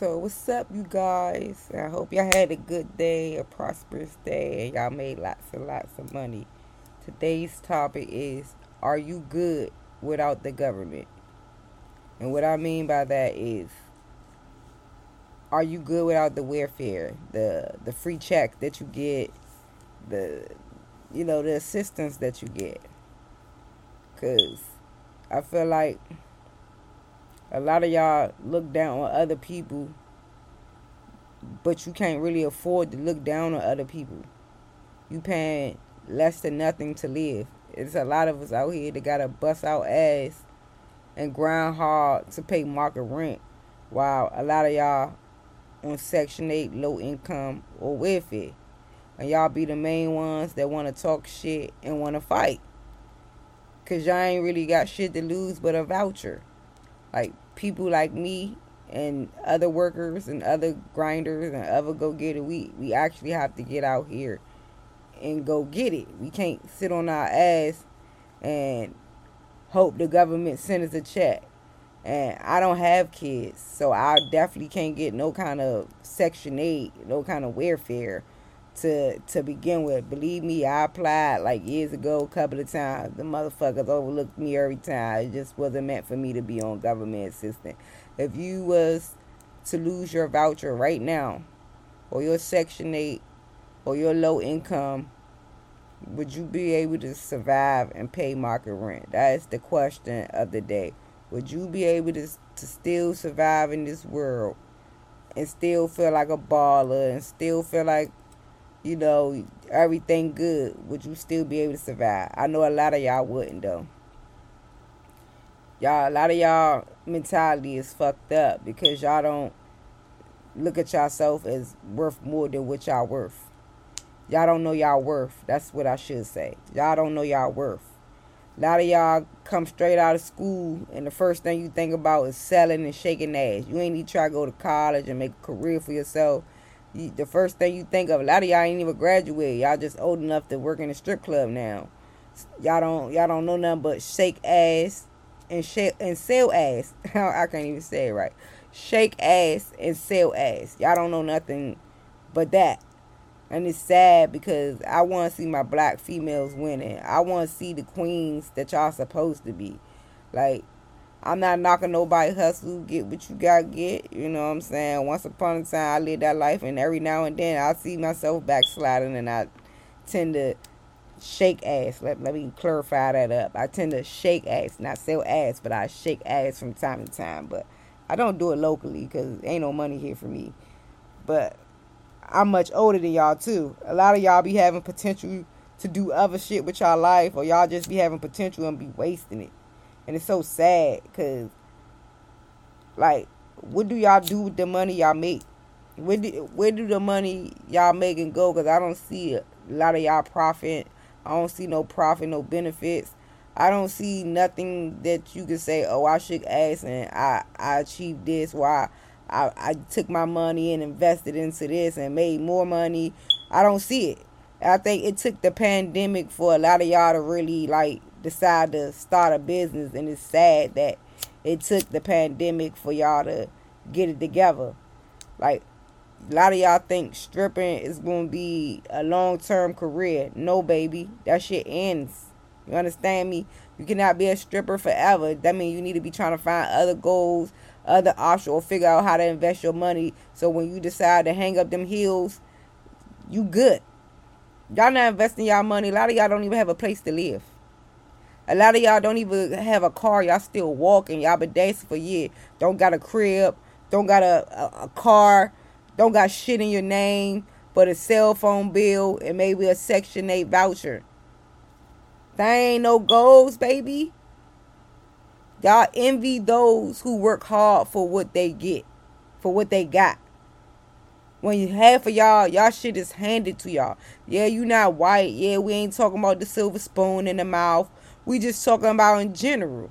So what's up, you guys? I hope y'all had a good day, a prosperous day, and y'all made lots and lots of money. Today's topic is: Are you good without the government? And what I mean by that is, are you good without the welfare, the the free check that you get, the you know the assistance that you get? Cause I feel like a lot of y'all look down on other people, but you can't really afford to look down on other people. You paying less than nothing to live. It's a lot of us out here that gotta bust out ass and grind hard to pay market rent, while a lot of y'all on Section 8 low income or welfare. And y'all be the main ones that want to talk shit and want to fight. Because y'all ain't really got shit to lose but a voucher. Like people like me and other workers and other grinders and other go get it. We we actually have to get out here and go get it. We can't sit on our ass and hope the government sends us a check. And I don't have kids, so I definitely can't get no kind of Section 8, no kind of welfare to to begin with. Believe me, I applied like years ago, a couple of times. The motherfuckers overlooked me every time. It just wasn't meant for me to be on government assistance. If you was to lose your voucher right now, or your Section 8, or your low income, would you be able to survive and pay market rent? That is the question of the day. Would you be able to, to still survive in this world and still feel like a baller and still feel like you know, everything good, would you still be able to survive? I know a lot of y'all wouldn't though. Y'all, a lot of y'all mentality is fucked up because y'all don't look at yourself as worth more than what y'all worth. Y'all don't know y'all worth. That's what I should say. Y'all don't know y'all worth. A lot of y'all come straight out of school and the first thing you think about is selling and shaking ass. You ain't even try to go to college and make a career for yourself you, the first thing you think of, a lot of y'all ain't even graduated. Y'all just old enough to work in a strip club now. Y'all don't y'all don't know nothing but shake ass and shake and sell ass. I can't even say it right. Shake ass and sell ass. Y'all don't know nothing but that. And it's sad because I want to see my black females winning. I want to see the queens that y'all supposed to be. Like I'm not knocking nobody hustle, get what you gotta get. You know what I'm saying? Once upon a time, I lived that life, and every now and then I see myself backsliding, and I tend to shake ass. Let, let me clarify that up. I tend to shake ass, not sell ass, but I shake ass from time to time. But I don't do it locally because ain't no money here for me. But I'm much older than y'all too. A lot of y'all be having potential to do other shit with y'all life, or y'all just be having potential and be wasting it. And it's so sad because, like, what do y'all do with the money y'all make? Where do, where do the money y'all making go? Because I don't see a lot of y'all profit. I don't see no profit, no benefits. I don't see nothing that you can say, oh, I shook ass and I, I achieved this. Why I, I took my money and invested into this and made more money. I don't see it. I think it took the pandemic for a lot of y'all to really like decide to start a business and it's sad that it took the pandemic for y'all to get it together. Like a lot of y'all think stripping is gonna be a long term career. No baby. That shit ends. You understand me? You cannot be a stripper forever. That means you need to be trying to find other goals, other options, or figure out how to invest your money. So when you decide to hang up them heels, you good. Y'all not investing y'all money. A lot of y'all don't even have a place to live. A lot of y'all don't even have a car. Y'all still walking. Y'all been dancing for years. Don't got a crib. Don't got a, a, a car. Don't got shit in your name but a cell phone bill and maybe a Section 8 voucher. That ain't no goals, baby. Y'all envy those who work hard for what they get, for what they got. When you half of y'all, y'all shit is handed to y'all. Yeah, you not white. Yeah, we ain't talking about the silver spoon in the mouth. We just talking about in general.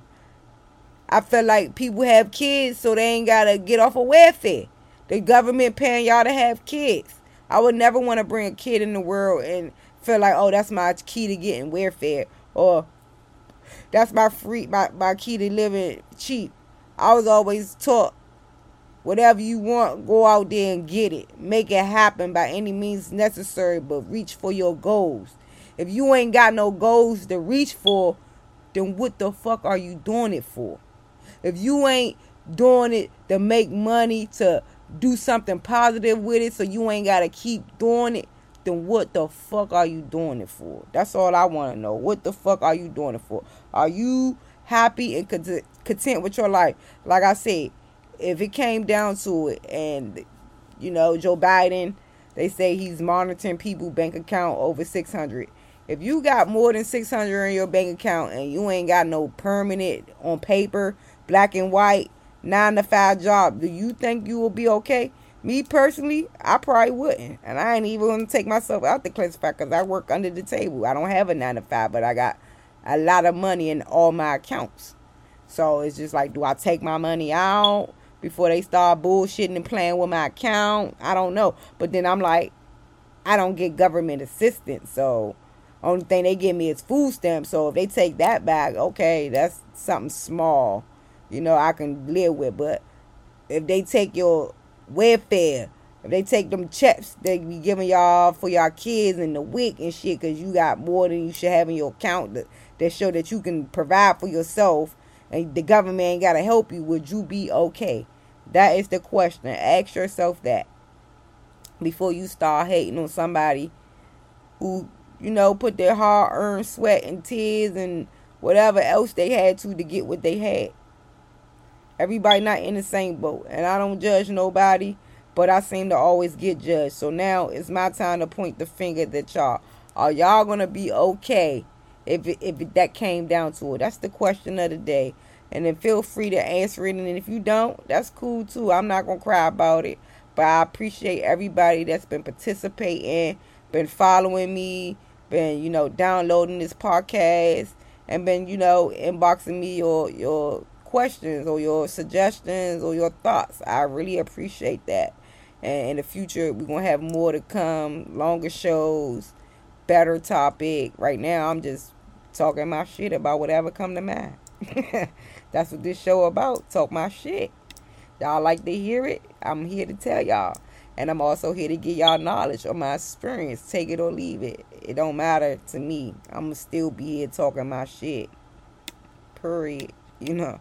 I feel like people have kids so they ain't gotta get off of welfare. The government paying y'all to have kids. I would never want to bring a kid in the world and feel like, oh, that's my key to getting welfare or that's my free my, my key to living cheap. I was always taught Whatever you want, go out there and get it. Make it happen by any means necessary, but reach for your goals. If you ain't got no goals to reach for, then what the fuck are you doing it for? If you ain't doing it to make money, to do something positive with it, so you ain't got to keep doing it, then what the fuck are you doing it for? That's all I want to know. What the fuck are you doing it for? Are you happy and content with your life? Like I said, if it came down to it and you know joe biden they say he's monitoring people bank account over 600 if you got more than 600 in your bank account and you ain't got no permanent on paper black and white nine to five job do you think you will be okay me personally i probably wouldn't and i ain't even gonna take myself out the classified because i work under the table i don't have a nine to five but i got a lot of money in all my accounts so it's just like do i take my money out before they start bullshitting and playing with my account. I don't know. But then I'm like, I don't get government assistance. So only thing they give me is food stamps. So if they take that back, okay, that's something small. You know, I can live with. But if they take your welfare, if they take them checks they be giving y'all for y'all kids and the WIC and shit, because you got more than you should have in your account that, that show that you can provide for yourself and the government ain't got to help you, would you be okay? That is the question. Ask yourself that before you start hating on somebody who, you know, put their hard earned sweat and tears and whatever else they had to to get what they had. Everybody not in the same boat. And I don't judge nobody, but I seem to always get judged. So now it's my time to point the finger that y'all. Are y'all to be okay if it, if it, that came down to it. That's the question of the day. And then feel free to answer it. And if you don't, that's cool too. I'm not gonna cry about it. But I appreciate everybody that's been participating, been following me, been, you know, downloading this podcast, and been, you know, inboxing me your your questions or your suggestions or your thoughts. I really appreciate that. And in the future, we're gonna have more to come, longer shows, better topic. Right now, I'm just talking my shit about whatever come to mind. That's what this show about. Talk my shit. Y'all like to hear it? I'm here to tell y'all. And I'm also here to give y'all knowledge of my experience. Take it or leave it. It don't matter to me. I'ma still be here talking my shit. Period. You know.